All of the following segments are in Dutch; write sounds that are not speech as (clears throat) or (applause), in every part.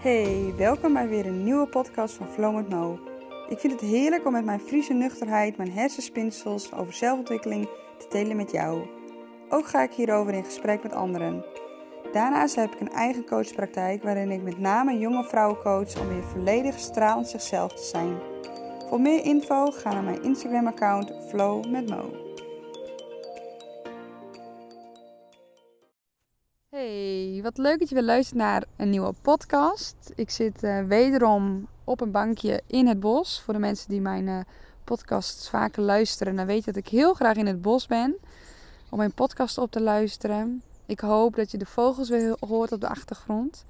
Hey, welkom bij weer een nieuwe podcast van Flow met Mo. Ik vind het heerlijk om met mijn Friese nuchterheid, mijn hersenspinsels over zelfontwikkeling te delen met jou. Ook ga ik hierover in gesprek met anderen. Daarnaast heb ik een eigen coachpraktijk waarin ik met name jonge vrouwen coach om weer volledig stralend zichzelf te zijn. Voor meer info ga naar mijn Instagram account Flow met Mo. Hey, wat leuk dat je weer luistert naar een nieuwe podcast. Ik zit uh, wederom op een bankje in het bos. Voor de mensen die mijn uh, podcasts vaker luisteren, dan weet je dat ik heel graag in het bos ben om mijn podcast op te luisteren. Ik hoop dat je de vogels weer hoort op de achtergrond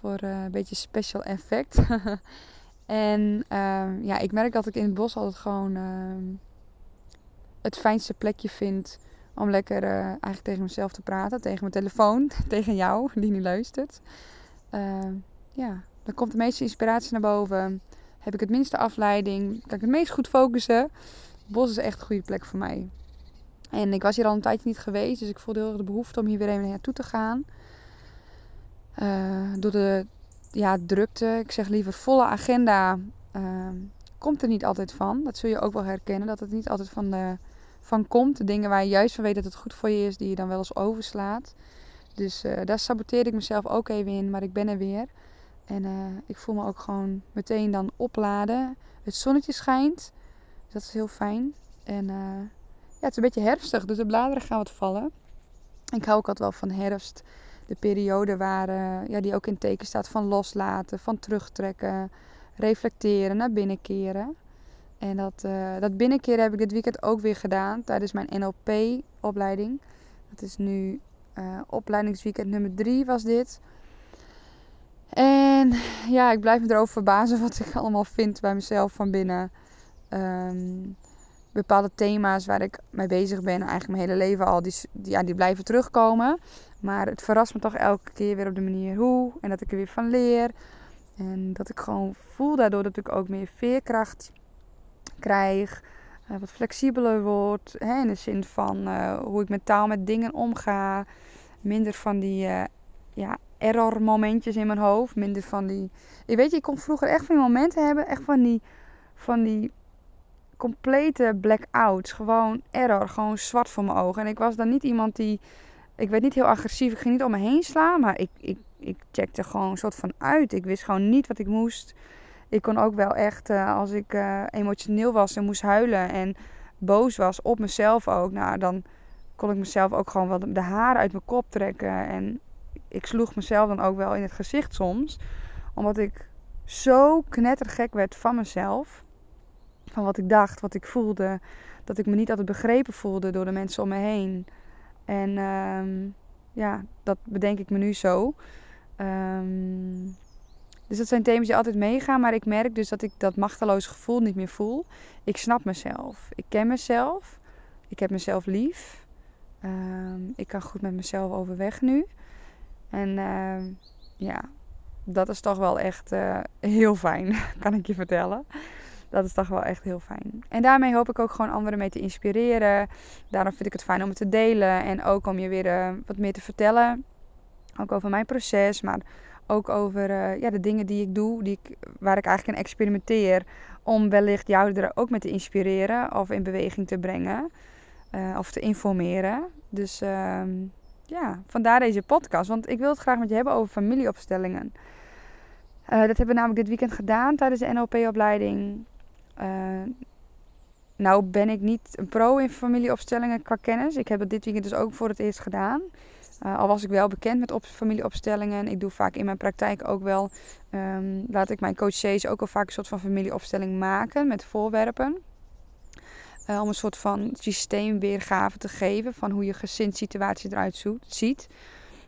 voor uh, een beetje special effect. (laughs) en ehm, ja, ik merk dat ik in het bos altijd gewoon ehm, het fijnste plekje vind om lekker uh, eigenlijk tegen mezelf te praten. Tegen mijn telefoon. (laughs) tegen jou, die nu luistert. Uh, ja, dan komt de meeste inspiratie naar boven. Heb ik het minste afleiding. Kan ik het meest goed focussen. Het bos is echt een goede plek voor mij. En ik was hier al een tijdje niet geweest. Dus ik voelde heel de behoefte om hier weer even naartoe te gaan. Uh, door de ja, drukte. Ik zeg liever volle agenda. Ehm, komt er niet altijd van. Dat zul je ook wel herkennen. Dat het niet altijd van de van komt. De dingen waar je juist van weet dat het goed voor je is, die je dan wel eens overslaat. Dus uh, daar saboteerde ik mezelf ook even in, maar ik ben er weer. En uh, ik voel me ook gewoon meteen dan opladen. Het zonnetje schijnt, dat is heel fijn. En uh, ja, het is een beetje herfstig, dus de bladeren gaan wat vallen. Ik hou ook altijd wel van herfst. De periode waar, ja, die ook in teken staat van loslaten, van terugtrekken, reflecteren, naar binnen keren. En dat, uh, dat binnenkeren heb ik dit weekend ook weer gedaan tijdens mijn NLP-opleiding. Dat is nu uh, opleidingsweekend nummer drie was dit. En ja, ik blijf me erover verbazen wat ik allemaal vind bij mezelf van binnen. Um, bepaalde thema's waar ik mee bezig ben, eigenlijk mijn hele leven al, die, ja, die blijven terugkomen. Maar het verrast me toch elke keer weer op de manier hoe. En dat ik er weer van leer. En dat ik gewoon voel daardoor dat ik ook meer veerkracht krijg. Uh, wat flexibeler word. Hè, in de zin van uh, hoe ik mentaal met dingen omga. Minder van die uh, ja, error momentjes in mijn hoofd. Minder van die... Ik weet je, ik kon vroeger echt van die momenten hebben. Echt van die, van die complete blackouts. Gewoon error. Gewoon zwart voor mijn ogen. En ik was dan niet iemand die... Ik werd niet heel agressief. Ik ging niet om me heen slaan. Maar ik, ik, ik checkte gewoon een soort van uit. Ik wist gewoon niet wat ik moest ik kon ook wel echt, uh, als ik uh, emotioneel was en moest huilen en boos was op mezelf ook, nou dan kon ik mezelf ook gewoon wel de, haren uit mijn kop trekken. En ik sloeg mezelf dan ook wel in het gezicht soms, omdat ik zo knettergek werd van mezelf. Van wat ik dacht, wat ik voelde. Dat ik me niet altijd begrepen voelde door de mensen om me heen. En um, ja, dat bedenk ik me nu zo. Um, dus dat zijn thema's die altijd meegaan. Maar ik merk dus dat ik dat machteloze gevoel niet meer voel. Ik snap mezelf. Ik ken mezelf. Ik heb mezelf lief. Uh, ik kan goed met mezelf overweg nu. En uh, ja, dat is toch wel echt uh, heel fijn, (laughs) kan ik je vertellen. Dat is toch wel echt heel fijn. En daarmee hoop ik ook gewoon anderen mee te inspireren. Daarom vind ik het fijn om het te delen. En ook om je weer eh, wat meer te vertellen. Ook over mijn proces. Maar ook over uh, ja, de dingen die ik doe, die ik, waar ik eigenlijk in experimenteer. Om wellicht jou er ook mee te inspireren of in beweging te brengen. Uh, of te informeren. Dus uh, ja, vandaar deze podcast. Want ik wil het graag met je hebben over familieopstellingen. Uh, dat hebben we namelijk dit weekend gedaan tijdens de NLP-opleiding. nou ben ik niet een pro in familieopstellingen qua kennis. Ik heb het dit weekend dus ook voor het eerst gedaan. Uh, al was ik wel bekend met op familieopstellingen. Ik doe vaak in mijn praktijk ook wel. Um, laat ik mijn coaches ook al vaak een soort van familieopstelling maken met voorwerpen. Uh, om een soort van systeemweergave te geven van hoe je gezinssituatie eruit ziet.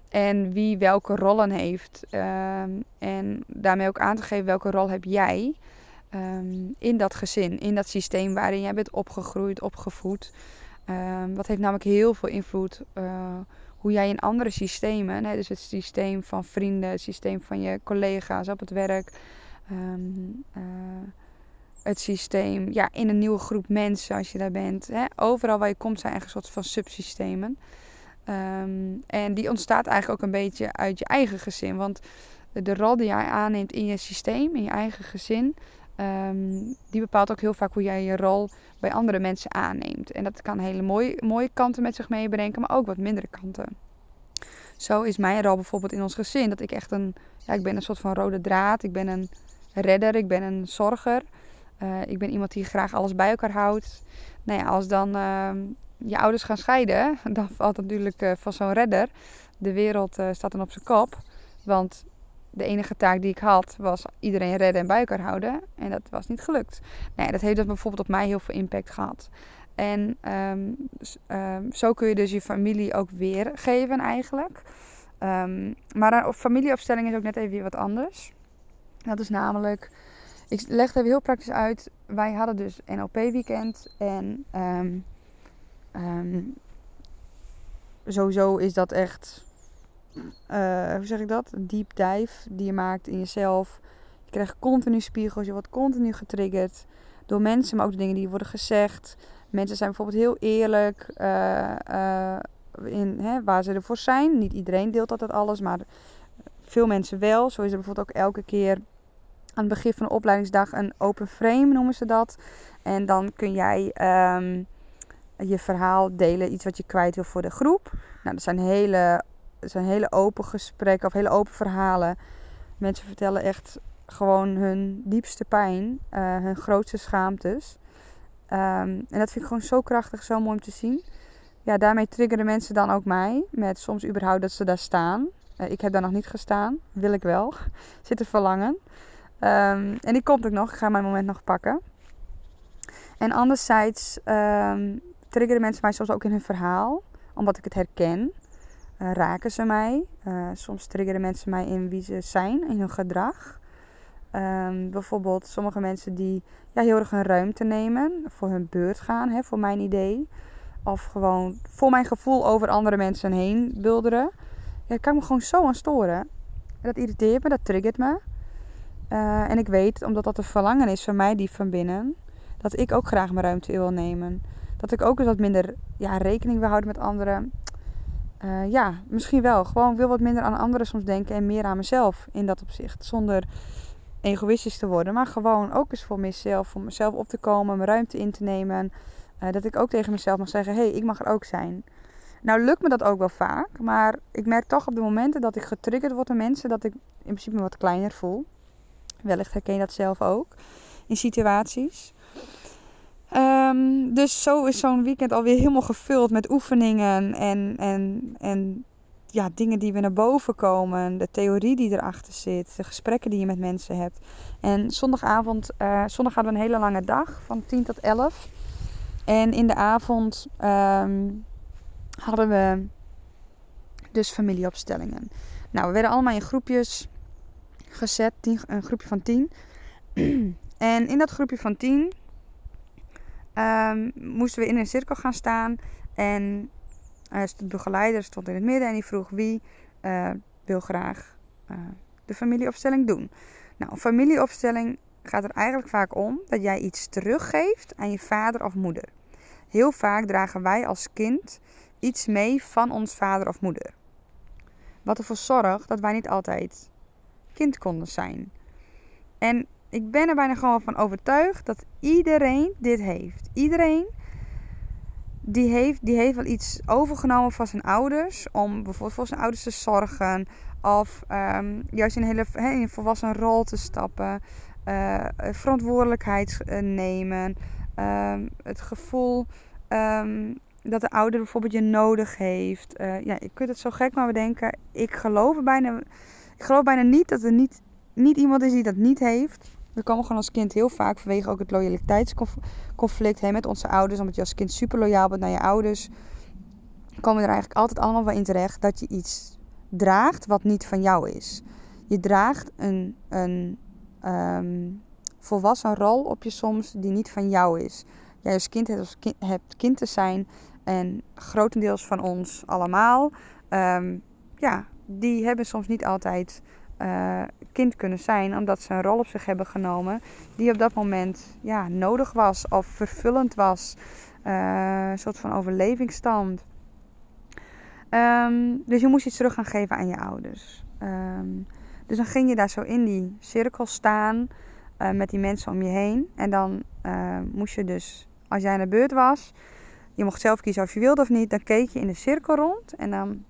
En wie welke rollen heeft. Um, en daarmee ook aan te geven welke rol heb jij um, in dat gezin, in dat systeem waarin jij bent opgegroeid, opgevoed. dat heeft namelijk heel veel invloed. Uh, hoe jij in andere systemen, hè, dus het systeem van vrienden, het systeem van je collega's op het werk, um, uh, het systeem ja, in een nieuwe groep mensen als je daar bent. Hè, overal waar je komt zijn een soort van subsystemen. Um, en die ontstaat eigenlijk ook een beetje uit je eigen gezin. Want de rol die jij aanneemt in je systeem, in je eigen gezin, ehm, die bepaalt ook heel vaak hoe jij je rol bij andere mensen aanneemt. En dat kan hele mooie, mooie kanten met zich meebrengen, maar ook wat mindere kanten. Zo is mijn rol bijvoorbeeld in ons gezin dat ik echt een, ja, ik ben een soort van rode draad. Ik ben een redder, ik ben een zorger. Uh, ik ben iemand die graag alles bij elkaar houdt. Nou ja, als dan uh, je ouders gaan scheiden, (laughs) dan valt natuurlijk uh, van zo'n redder. De wereld uh, staat dan op zijn kop. Want de enige taak die ik had was iedereen redden en bij elkaar houden. En dat was niet gelukt. Dat heeft dus bijvoorbeeld op mij heel veel impact gehad. En um, um, zo kun je dus je familie ook weergeven eigenlijk. Um, maar een familieopstelling is ook net even weer wat anders. Dat is namelijk, ik leg het even heel praktisch uit. Wij hadden dus NLP weekend en sowieso is dat echt, uh, hoe zeg ik dat? Een deep dive die je maakt in jezelf. Je krijgt continu spiegels, je wordt continu getriggerd door mensen, maar ook de dingen die worden gezegd. Mensen zijn bijvoorbeeld heel eerlijk uh, uh, in hè, waar ze ervoor zijn. Niet iedereen deelt altijd alles, maar veel mensen wel. Zo is er bijvoorbeeld ook elke keer aan het begin van de opleidingsdag een open frame, noemen ze dat. En dan kun jij um, je verhaal delen, iets wat je kwijt wil voor de groep. Nou, dat zijn hele, dat zijn hele open gesprekken of hele open verhalen. Mensen vertellen echt gewoon hun diepste pijn, uh, hun grootste schaamtes. Um, en dat vind ik gewoon zo krachtig, zo mooi om te zien. Ja, daarmee triggeren mensen dan ook mij. Met soms überhaupt dat ze daar staan. Uh, ik heb daar nog niet gestaan. Wil ik wel. (laughs) Zit te verlangen. Um, en die komt ook nog. Ik ga mijn moment nog pakken. En anderzijds um, triggeren mensen mij soms ook in hun verhaal. Omdat ik het herken. Uh, raken ze mij. Uh, soms triggeren mensen mij in wie ze zijn. In hun gedrag. Um, bijvoorbeeld sommige mensen die ja, heel erg hun ruimte nemen, voor hun beurt gaan, hè, voor mijn idee. Of gewoon voor mijn gevoel over andere mensen heen bulderen. Ja, kan me gewoon zo aan storen. Dat irriteert me, dat triggert me. Uh, en ik weet, omdat dat een verlangen is van mij, die van binnen, dat ik ook graag mijn ruimte wil nemen. Dat ik ook eens wat minder ja, rekening wil houden met anderen. Uh, ja, misschien wel. Gewoon wil wat minder aan anderen soms denken en meer aan mezelf in dat opzicht. Zonder egoïstisch te worden, maar gewoon ook eens voor mezelf, voor mezelf op te komen, mijn ruimte in te nemen. Uh, dat ik ook tegen mezelf mag zeggen: hé, hey, ik mag er ook zijn. Nou lukt me dat ook wel vaak, maar ik merk toch op de momenten dat ik getriggerd word door mensen, dat ik in principe me wat kleiner voel. Wellicht herken je dat zelf ook in situaties. Um, dus zo is zo'n weekend alweer helemaal gevuld met oefeningen en, en, en ja, dingen die weer naar boven komen. De theorie die erachter zit. De gesprekken die je met mensen hebt. En zondagavond, uh, zondag hadden we een hele lange dag van 10 tot 11. En in de avond um, hadden we dus familieopstellingen. Nou, we werden allemaal in groepjes gezet. Een groepje van 10. (clears throat) en in dat groepje van 10 ehm, moesten we in een cirkel gaan staan. En uh, de begeleider stond in het midden en die vroeg wie uh, wil graag uh, de familieopstelling doen. Nou, familieopstelling gaat er eigenlijk vaak om dat jij iets teruggeeft aan je vader of moeder. Heel vaak dragen wij als kind iets mee van ons vader of moeder. Wat ervoor zorgt dat wij niet altijd kind konden zijn. En ik ben er bijna gewoon van overtuigd dat iedereen dit heeft. Iedereen die heeft, die heeft wel iets overgenomen van zijn ouders. Om bijvoorbeeld voor zijn ouders te zorgen. Of um, juist in een hele een volwassen rol te stappen. Uh, verantwoordelijkheid nemen. Um, het gevoel um, dat de ouder bijvoorbeeld je nodig heeft. Uh, ja, je kunt het zo gek maar bedenken. Ik geloof bijna, ik geloof bijna niet dat er niet, niet iemand is die dat niet heeft. We komen gewoon als kind heel vaak vanwege ook het loyaliteitsconflict hè, met onze ouders. Omdat je als kind super loyaal bent naar je ouders. Komen er eigenlijk altijd allemaal wel in terecht dat je iets draagt wat niet van jou is. Je draagt een, een um, volwassen rol op je soms die niet van jou is. Jij als kind hebt, kind, hebt kind te zijn. En grotendeels van ons allemaal. Um, ja, die hebben soms niet altijd uh, kind kunnen zijn, omdat ze een rol op zich hebben genomen die op dat moment ja, nodig was of vervullend was. Uh, een soort van overlevingsstand. Um, dus je moest iets terug gaan geven aan je ouders. Um, Dus dan ging je daar zo in die cirkel staan uh, met die mensen om je heen. En dan moest je dus, als jij aan de beurt was, je mocht zelf kiezen of je wilde of niet, dan keek je in de cirkel rond. En dan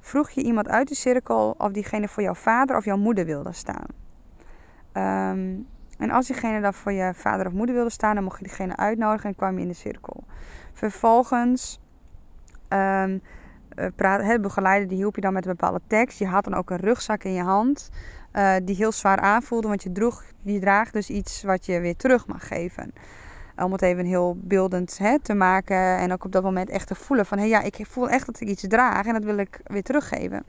vroeg je iemand uit de cirkel of diegene voor jouw vader of jouw moeder wilde staan. Um, en als diegene dan voor je vader of moeder wilde staan, dan mocht je diegene uitnodigen en kwam je in de cirkel. Vervolgens um, praat, begeleider die hielp je dan met een bepaalde tekst. Je had dan ook een rugzak in je hand uh, die heel zwaar aanvoelde, want je, droeg, je draagt dus iets wat je weer terug mag geven. Om het even heel beeldend hè, te maken en ook op dat moment echt te voelen van... hé hey, ja, ik voel echt dat ik iets draag en dat wil ik weer teruggeven.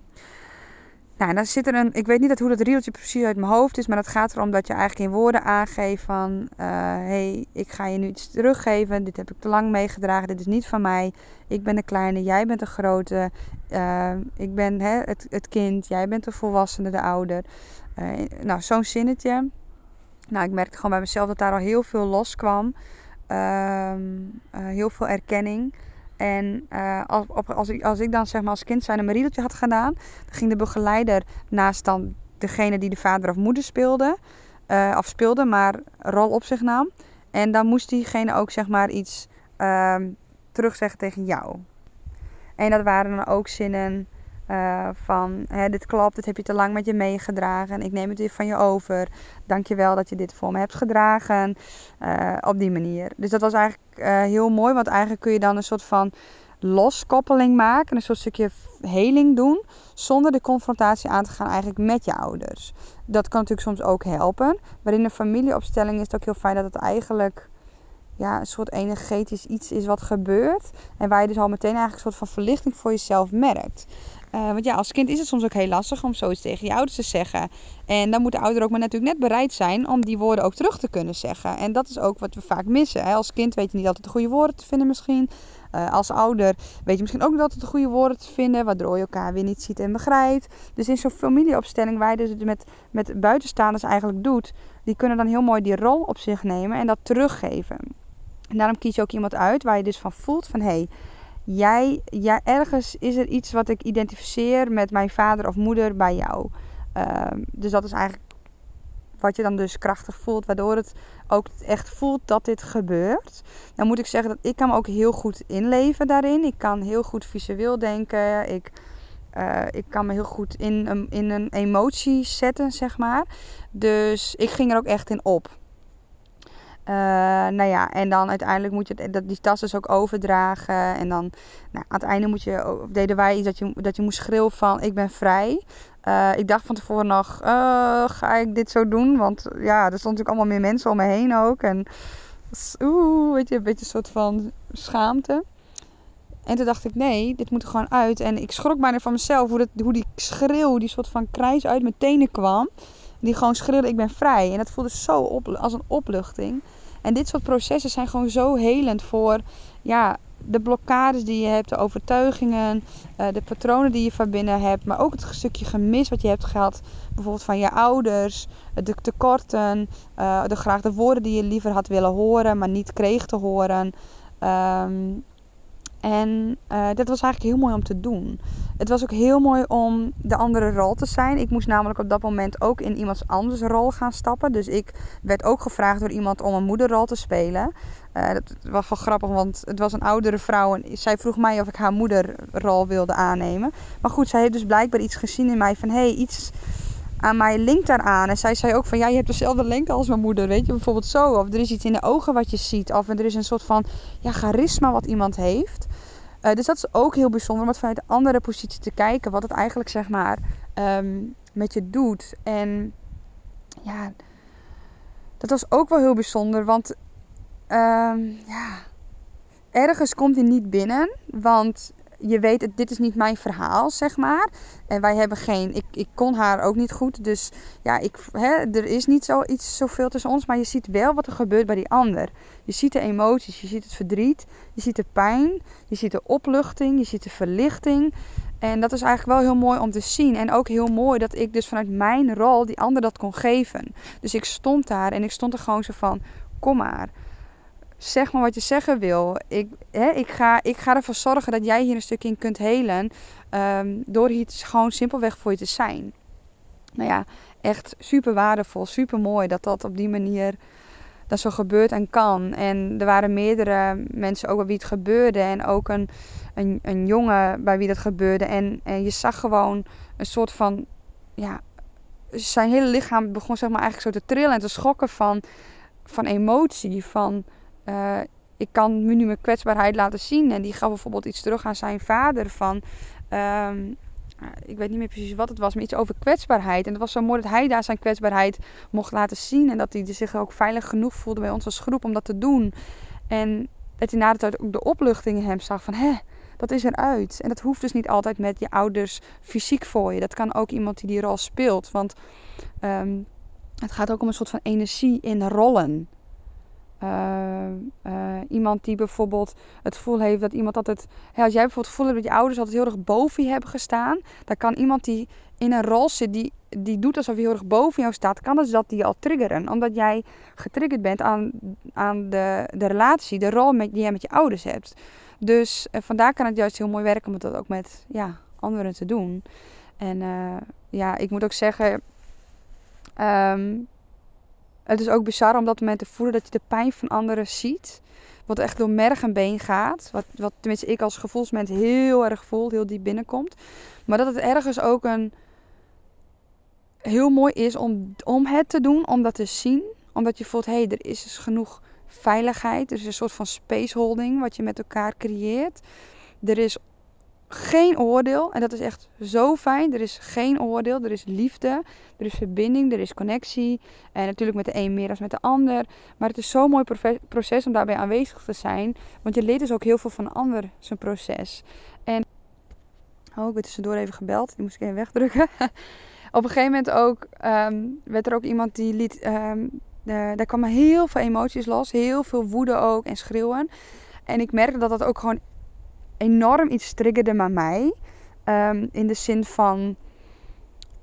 Nou, dan zit er een. Ik weet niet dat hoe dat rieltje precies uit mijn hoofd is, maar het gaat erom dat je eigenlijk in woorden aangeeft van: hé, uh, hey, ik ga je nu iets teruggeven. Dit heb ik te lang meegedragen. Dit is niet van mij. Ik ben de kleine, jij bent de grote. Uh, ik ben hè, het, het kind, jij bent de volwassene, de ouder. Uh, nou, zo'n zinnetje. Nou, ik merkte gewoon bij mezelf dat daar al heel veel los kwam. Ehm, heel veel erkenning. En uh, als, als, ik, als ik dan zeg maar als kind zijn een riedeltje had gedaan, dan ging de begeleider naast dan degene die de vader of moeder speelde, uh, of speelde, maar rol op zich nam. En dan moest diegene ook zeg maar iets uh, terugzeggen tegen jou. En dat waren dan ook zinnen uh, van hè, dit klopt, dit heb je te lang met je meegedragen. En ik neem het weer van je over. Dankjewel dat je dit voor me hebt gedragen. Uh, op die manier. Dus dat was eigenlijk uh, heel mooi. Want eigenlijk kun je dan een soort van loskoppeling maken. Een soort stukje heling doen. Zonder de confrontatie aan te gaan eigenlijk met je ouders. Dat kan natuurlijk soms ook helpen. Maar in een familieopstelling is het ook heel fijn dat het eigenlijk ja, een soort energetisch iets is wat gebeurt. En waar je dus al meteen eigenlijk een soort van verlichting voor jezelf merkt. Uh, want ja, als kind is het soms ook heel lastig om zoiets tegen je ouders te zeggen. En dan moet de ouder ook maar natuurlijk net bereid zijn om die woorden ook terug te kunnen zeggen. En dat is ook wat we vaak missen. Als kind weet je niet altijd de goede woorden te vinden misschien. Uh, als ouder weet je misschien ook niet altijd de goede woorden te vinden, waardoor je elkaar weer niet ziet en begrijpt. Dus in zo'n familieopstelling waar je dus het met, met buitenstaanders eigenlijk doet, die kunnen dan heel mooi die rol op zich nemen en dat teruggeven. En daarom kies je ook iemand uit waar je dus van voelt van hé, hey, jij, jij, ergens is er iets wat ik identificeer met mijn vader of moeder bij jou. Uh, dus dat is eigenlijk wat je dan dus krachtig voelt, waardoor het ook echt voelt dat dit gebeurt. Dan moet ik zeggen dat ik kan me ook heel goed inleven daarin. Ik kan heel goed visueel denken. Ik, uh, ik kan me heel goed in een, in een emotie zetten, zeg maar. Dus ik ging er ook echt in op. Uh, nou ja, en dan uiteindelijk moet je dat, die tas dus ook overdragen. En dan nou, aan het einde moet je, deden wij iets dat je, dat je moest schreeuwen van ik ben vrij. Uh, ik dacht van tevoren nog, uh, ga ik dit zo doen? Want ja, er stonden natuurlijk allemaal meer mensen om me heen ook. En oeh, weet je, een beetje een soort van schaamte. En toen dacht ik, nee, dit moet er gewoon uit. En ik schrok bijna van mezelf hoe, dat, hoe die schreeuw, die soort van krijs uit mijn tenen kwam. Die gewoon schreeuwde, ik ben vrij. En dat voelde zo op, als een opluchting. En dit soort processen zijn gewoon zo helend voor ja, de blokkades die je hebt, de overtuigingen, uh, de patronen die je van binnen hebt, maar ook het stukje gemis wat je hebt gehad, bijvoorbeeld van je ouders, de tekorten, uh, de graag de woorden die je liever had willen horen, maar niet kreeg te horen. Um, en uh, dat was eigenlijk heel mooi om te doen. Het was ook heel mooi om de andere rol te zijn. Ik moest namelijk op dat moment ook in iemands anders rol gaan stappen. Dus ik werd ook gevraagd door iemand om een moederrol te spelen. Uh, dat was wel grappig, want het was een oudere vrouw en zij vroeg mij of ik haar moederrol wilde aannemen. Maar goed, zij heeft dus blijkbaar iets gezien in mij van hé, hey, iets aan mij linkt daaraan. En zij zei ook van, ja, je hebt dezelfde lengte als mijn moeder, weet je, bijvoorbeeld zo. Of er is iets in de ogen wat je ziet. Of er is een soort van, ja, charisma wat iemand heeft. Uh, dus dat is ook heel bijzonder om het vanuit een andere positie te kijken. Wat het eigenlijk, zeg maar, um, met je doet. En ja, dat was ook wel heel bijzonder. Want, um, ja, ergens komt hij niet binnen. Want je weet, dit is niet mijn verhaal, zeg maar. En wij hebben geen, ik, ik kon haar ook niet goed. Dus ja, ik, hè, er is niet zoiets zoveel tussen ons. Maar je ziet wel wat er gebeurt bij die ander. Je ziet de emoties, je ziet het verdriet, je ziet de pijn, je ziet de opluchting, je ziet de verlichting. En dat is eigenlijk wel heel mooi om te zien. En ook heel mooi dat ik dus vanuit mijn rol die ander dat kon geven. Dus ik stond daar en ik stond er gewoon zo van, kom maar zeg maar wat je zeggen wil. Ik, hè, ik, ga, ik ga ervoor zorgen dat jij hier een stukje in kunt helen. Um, door hier gewoon simpelweg voor je te zijn. Nou ja, echt super waardevol, super mooi dat dat op die manier dat zo gebeurt en kan. En er waren meerdere mensen ook bij wie het gebeurde. En ook een, een, een jongen bij wie dat gebeurde. En, en je zag gewoon een soort van, ja, zijn hele lichaam begon zeg maar eigenlijk zo te trillen en te schokken van, van emotie. Van, uh, ik kan nu mijn kwetsbaarheid laten zien. En die gaf bijvoorbeeld iets terug aan zijn vader van... Um, ik weet niet meer precies wat het was, maar iets over kwetsbaarheid. En het was zo mooi dat hij daar zijn kwetsbaarheid mocht laten zien. En dat hij zich ook veilig genoeg voelde bij ons als groep om dat te doen. En dat hij na de tijd ook de opluchting in hem zag van... Hé, dat is eruit. En dat hoeft dus niet altijd met je ouders fysiek voor je. Dat kan ook iemand die die rol speelt. Want um, het gaat ook om een soort van energie in rollen. Uh, uh, iemand die bijvoorbeeld het gevoel heeft dat iemand altijd. Ja, als jij bijvoorbeeld hebt dat je ouders altijd heel erg boven je hebben gestaan. Dan kan iemand die in een rol zit, die, die doet alsof hij heel erg boven jou staat. Kan dus dat die al triggeren. Omdat jij getriggerd bent aan, aan de, de relatie, de rol met, die jij met je ouders hebt. Dus uh, vandaar kan het juist heel mooi werken om dat ook met ja, anderen te doen. En ja, ik moet ook zeggen. Um, het is ook bizar om dat moment te voelen dat je de pijn van anderen ziet. Wat echt door merg en been gaat. Wat, wat tenminste ik als gevoelsmens heel erg voel, heel diep binnenkomt. Maar dat het ergens ook een heel mooi is om, om het te doen, om dat te zien. Omdat je voelt, hé, hey, er is dus genoeg veiligheid. Er is een soort van spaceholding wat je met elkaar creëert. Er is geen oordeel. En dat is echt zo fijn. Er is geen oordeel. Er is liefde. Er is verbinding. Er is connectie. En natuurlijk met de een meer dan met de ander. Maar het is zo'n mooi proces om daarbij aanwezig te zijn. Want je leert dus ook heel veel van de ander zijn proces. En. Oh, ik werd tussendoor even gebeld. Die moest ik even wegdrukken. (laughs) Op een gegeven moment ook um, werd er ook iemand die liet. Um, daar kwamen heel veel emoties los. Heel veel woede ook en schreeuwen. En ik merkte dat dat ook gewoon enorm iets triggerde bij mij. Um, in de zin van.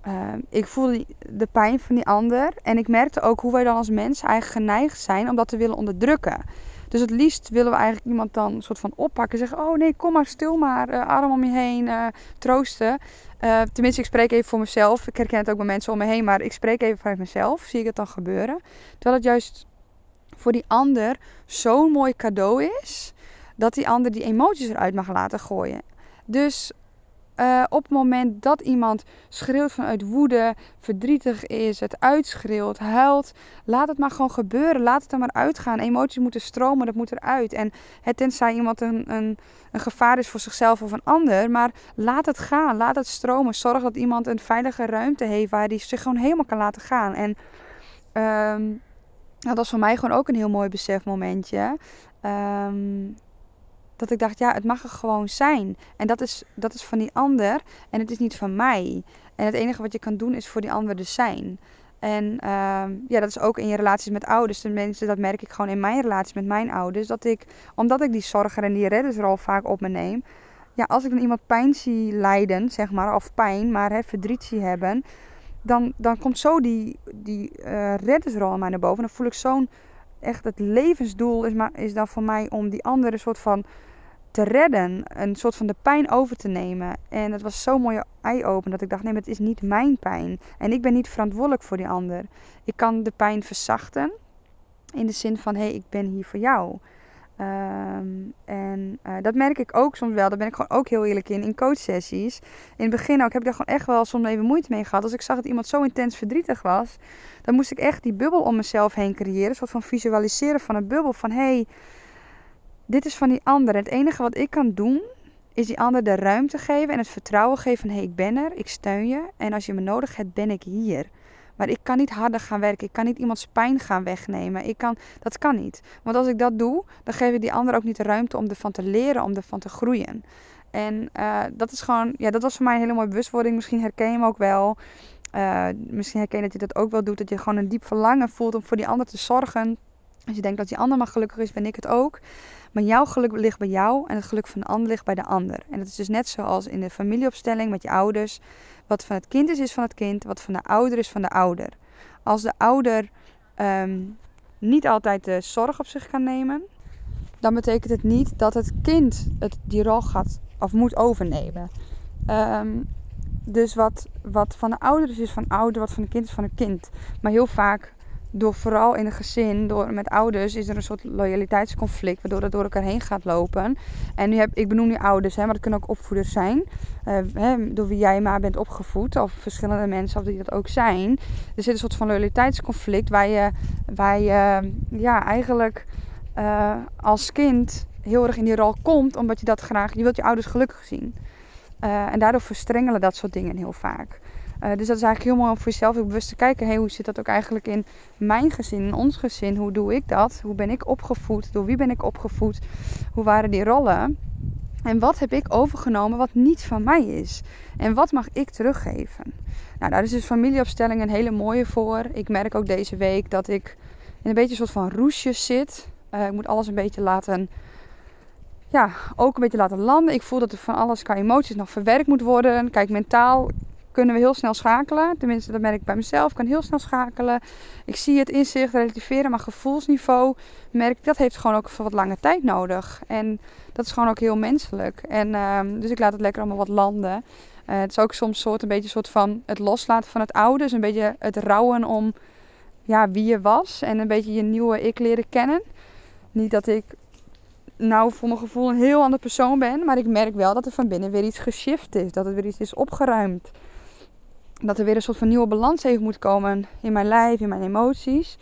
Uh, ik voelde de pijn van die ander. En ik merkte ook hoe wij dan als mensen eigenlijk geneigd zijn om dat te willen onderdrukken. Dus het liefst willen we eigenlijk iemand dan een soort van oppakken. Zeggen: Oh nee, kom maar stil maar. Uh, arm om je heen. Uh, troosten. Uh, tenminste, ik spreek even voor mezelf. Ik herken het ook bij mensen om me heen. Maar ik spreek even vanuit mezelf. Zie ik het dan gebeuren. Terwijl het juist voor die ander zo'n mooi cadeau is dat die ander die emoties eruit mag laten gooien. Dus uh, op het moment dat iemand schreeuwt vanuit woede, verdrietig is, het uitschreeuwt, huilt, laat het maar gewoon gebeuren. Laat het er maar uitgaan. Emoties moeten stromen, dat moet eruit. En het tenzij iemand een, een, een gevaar is voor zichzelf of een ander, maar laat het gaan, laat het stromen. Zorg dat iemand een veilige ruimte heeft waar hij zich gewoon helemaal kan laten gaan. En um, dat was voor mij gewoon ook een heel mooi besefmomentje. Um, dat ik dacht, ja, het mag er gewoon zijn. En dat is, dat is van die ander en het is niet van mij. En het enige wat je kan doen is voor die ander dus zijn. En uh, ja, dat is ook in je relaties met ouders. Tenminste, dat merk ik gewoon in mijn relaties met mijn ouders. Dat ik, omdat ik die zorger en die reddersrol vaak op me neem. Ja, als ik dan iemand pijn zie lijden, zeg maar, of pijn, maar hè, verdriet zie hebben. Dan, dan komt zo die, die uh, reddersrol aan mij naar boven. Dan voel ik zo'n echt het levensdoel is, maar, is dan voor mij om die andere soort van te redden. Een soort van de pijn over te nemen. En het was zo'n mooie eye-open dat ik dacht: nee, maar het is niet mijn pijn. En ik ben niet verantwoordelijk voor die ander. Ik kan de pijn verzachten. In de zin van: hé, hey, ik ben hier voor jou. Um, en uh, dat merk ik ook soms wel. Daar ben ik gewoon ook heel eerlijk in. In coachsessies. In het begin ook heb ik daar gewoon echt wel soms even moeite mee gehad. Als ik zag dat iemand zo intens verdrietig was. Dan moest ik echt die bubbel om mezelf heen creëren. Een soort van visualiseren van een bubbel. Van hé, hey, dit is van die ander. Het enige wat ik kan doen. Is die ander de ruimte geven en het vertrouwen geven van hé, hey, ik ben er, ik steun je. En als je me nodig hebt, ben ik hier. Maar ik kan niet harder gaan werken. Ik kan niet iemands pijn gaan wegnemen. Ik kan, dat kan niet. Want als ik dat doe, dan geef ik die ander ook niet de ruimte om ervan te leren, om ervan te groeien. En uh, dat is gewoon, ja, dat was voor mij een hele mooie bewustwording. Misschien herken je hem ook wel. Uh, misschien herken je dat je dat ook wel doet. Dat je gewoon een diep verlangen voelt om voor die ander te zorgen. Als je denkt dat die ander maar gelukkig is, ben ik het ook. Maar jouw geluk ligt bij jou en het geluk van de ander ligt bij de ander. En dat is dus net zoals in de familieopstelling met je ouders. Wat van het kind is, is van het kind. Wat van de ouder is van de ouder. Als de ouder um, niet altijd de zorg op zich kan nemen, dan betekent het niet dat het kind het die rol gaat of moet overnemen. Um, dus wat, wat van de ouders is van ouder, wat van de kind is van een kind. Maar heel vaak door vooral in een gezin, door met ouders, is er een soort loyaliteitsconflict, waardoor het door elkaar heen gaat lopen. En nu heb, ik benoem nu ouders, hè, maar dat kunnen ook opvoeders zijn, uh, hè, door wie jij maar bent opgevoed, of verschillende mensen, of die dat ook zijn. Er zit een soort van loyaliteitsconflict waar je, waar je ja, eigenlijk uh, als kind heel erg in die rol komt, omdat je dat graag, je wilt je ouders gelukkig zien. Uh, en daardoor verstrengelen dat soort dingen heel vaak. Uh, dus dat is eigenlijk heel mooi om voor jezelf ook bewust te kijken. Hey, hoe zit dat ook eigenlijk in mijn gezin, in ons gezin? Hoe doe ik dat? Hoe ben ik opgevoed? Door wie ben ik opgevoed? Hoe waren die rollen? En wat heb ik overgenomen wat niet van mij is? En wat mag ik teruggeven? Nou, daar is dus familieopstelling een hele mooie voor. Ik merk ook deze week dat ik in een beetje een soort van roesjes zit. Uh, ik moet alles een beetje laten ja, ook een beetje laten landen. Ik voel dat er van alles qua emoties nog verwerkt moet worden. Kijk, mentaal kunnen we heel snel schakelen. Tenminste, dat merk ik bij mezelf. Ik kan heel snel schakelen. Ik zie het inzicht relativeren, maar gevoelsniveau merk ik dat heeft gewoon ook voor wat lange tijd nodig. En dat is gewoon ook heel menselijk. En um, dus ik laat het lekker allemaal wat landen. Uh, het is ook soms soort een beetje soort van het loslaten van het oude. Dus een beetje het rouwen om ja, wie je was en een beetje je nieuwe ik leren kennen. Niet dat ik nou voor mijn gevoel een heel ander persoon ben. Maar ik merk wel dat er van binnen weer iets geshift is. Dat er weer iets is opgeruimd. Dat er weer een soort van nieuwe balans even moet komen in mijn lijf, in mijn emoties.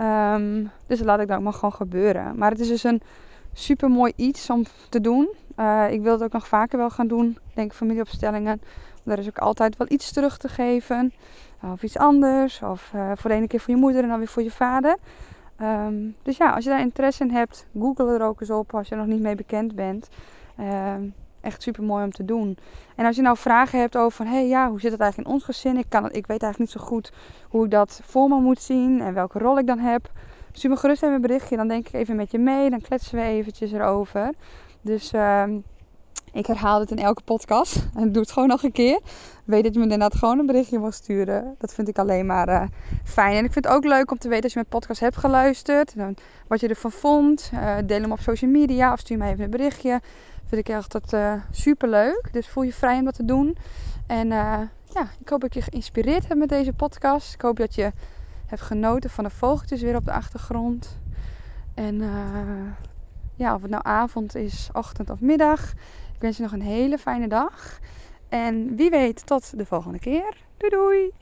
Um, dus dat laat ik ook maar gewoon gebeuren. Maar het is dus een super mooi iets om te doen. Uh, ik wil het ook nog vaker wel gaan doen. Denk familieopstellingen. Daar is ook altijd wel iets terug te geven. Of iets anders. Of uh, voor de ene keer voor je moeder en dan weer voor je vader. Um, dus ja, als je daar interesse in hebt, google er ook eens op als je er nog niet mee bekend bent. Um, echt super mooi om te doen. En als je nou vragen hebt over van, hey, ja, hoe zit het eigenlijk in ons gezin? Ik, kan ik weet eigenlijk niet zo goed hoe ik dat voor me moet zien en welke rol ik dan heb. Stuur me gerust even een berichtje, dan denk ik even met je mee. Dan kletsen we eventjes erover. Dus um, ik herhaal het in elke podcast. En (laughs) doe het gewoon nog een keer. Weet dat je me inderdaad gewoon een berichtje mag sturen. Dat vind ik alleen maar uh, fijn. En ik vind het ook leuk om te weten als je mijn podcast hebt geluisterd. Wat je ervan vond. Uh, deel hem op social media of stuur me even een berichtje. Vind ik echt dat, uh, super leuk. Dus voel je vrij om dat te doen. En ja, ik hoop dat je geïnspireerd hebt met deze podcast. Ik hoop dat je hebt genoten van de vogeltjes weer op de achtergrond. En ja, of het nou avond is, ochtend of middag. Ik wens je nog een hele fijne dag. En wie weet, tot de volgende keer. Doei doei!